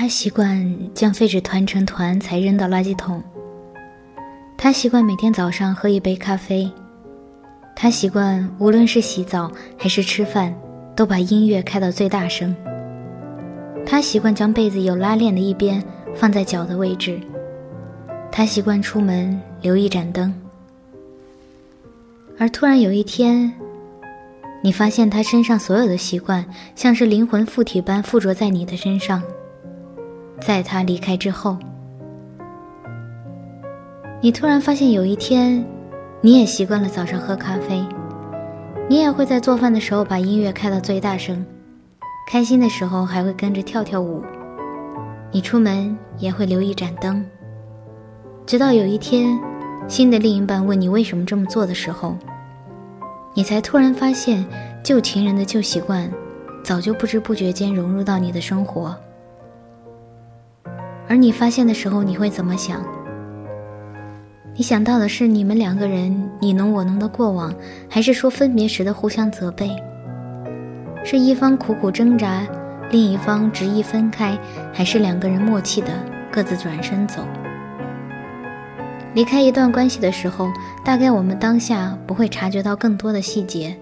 他习惯将废纸团成团才扔到垃圾桶。他习惯每天早上喝一杯咖啡。他习惯无论是洗澡还是吃饭，都把音乐开到最大声。他习惯将被子有拉链的一边放在脚的位置。他习惯出门留一盏灯。而突然有一天，你发现他身上所有的习惯像是灵魂附体般附着在你的身上。在他离开之后，你突然发现有一天，你也习惯了早上喝咖啡，你也会在做饭的时候把音乐开到最大声，开心的时候还会跟着跳跳舞，你出门也会留一盏灯。直到有一天，新的另一半问你为什么这么做的时候，你才突然发现旧情人的旧习惯，早就不知不觉间融入到你的生活。而你发现的时候，你会怎么想？你想到的是你们两个人你侬我侬的过往，还是说分别时的互相责备？是一方苦苦挣扎，另一方执意分开，还是两个人默契的各自转身走？离开一段关系的时候，大概我们当下不会察觉到更多的细节，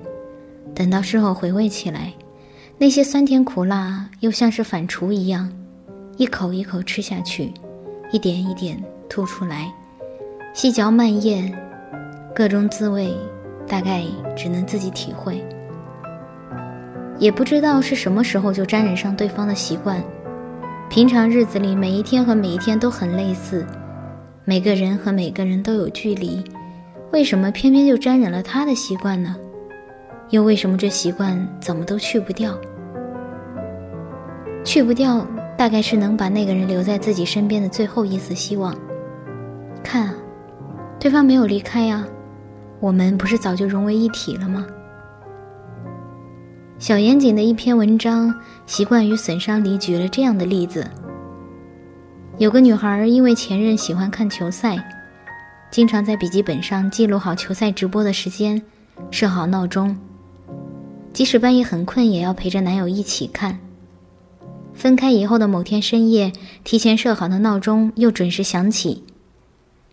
等到事后回味起来，那些酸甜苦辣又像是反刍一样。一口一口吃下去，一点一点吐出来，细嚼慢咽，各种滋味，大概只能自己体会。也不知道是什么时候就沾染上对方的习惯，平常日子里每一天和每一天都很类似，每个人和每个人都有距离，为什么偏偏就沾染了他的习惯呢？又为什么这习惯怎么都去不掉？去不掉。大概是能把那个人留在自己身边的最后一丝希望。看啊，对方没有离开呀，我们不是早就融为一体了吗？小严谨的一篇文章《习惯与损伤》里举了这样的例子：有个女孩因为前任喜欢看球赛，经常在笔记本上记录好球赛直播的时间，设好闹钟，即使半夜很困，也要陪着男友一起看。分开以后的某天深夜，提前设好的闹钟又准时响起。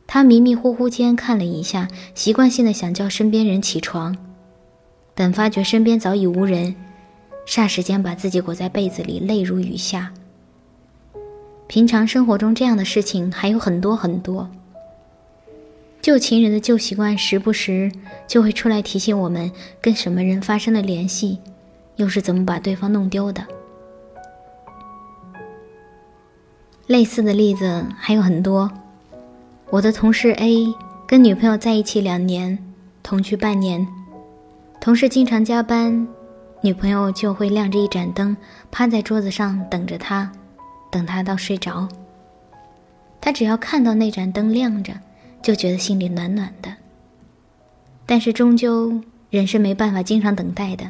他迷迷糊糊间看了一下，习惯性的想叫身边人起床，等发觉身边早已无人，霎时间把自己裹在被子里，泪如雨下。平常生活中这样的事情还有很多很多。旧情人的旧习惯，时不时就会出来提醒我们跟什么人发生了联系，又是怎么把对方弄丢的。类似的例子还有很多。我的同事 A 跟女朋友在一起两年，同居半年。同事经常加班，女朋友就会亮着一盏灯，趴在桌子上等着他，等他到睡着。他只要看到那盏灯亮着，就觉得心里暖暖的。但是终究人是没办法经常等待的，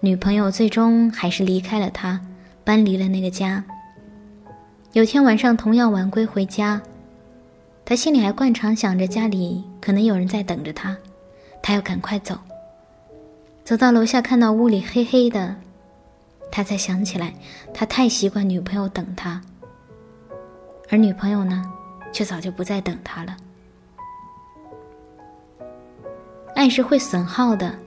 女朋友最终还是离开了他，搬离了那个家。有天晚上，同样晚归回家，他心里还惯常想着家里可能有人在等着他，他要赶快走。走到楼下，看到屋里黑黑的，他才想起来，他太习惯女朋友等他，而女朋友呢，却早就不再等他了。爱是会损耗的，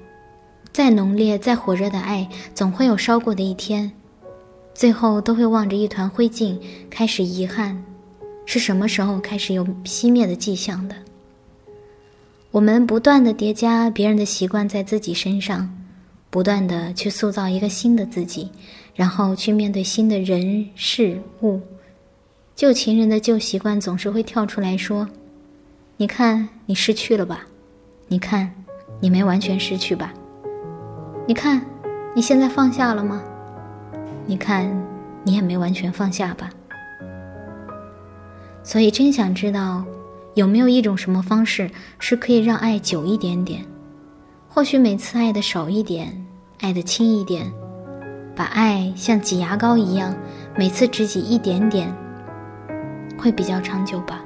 再浓烈、再火热的爱，总会有烧过的一天。最后都会望着一团灰烬，开始遗憾，是什么时候开始有熄灭的迹象的？我们不断的叠加别人的习惯在自己身上，不断的去塑造一个新的自己，然后去面对新的人事物。旧情人的旧习惯总是会跳出来说：“你看，你失去了吧？你看，你没完全失去吧？你看，你现在放下了吗？”你看，你也没完全放下吧。所以，真想知道，有没有一种什么方式是可以让爱久一点点？或许每次爱的少一点，爱的轻一点，把爱像挤牙膏一样，每次只挤一点点，会比较长久吧。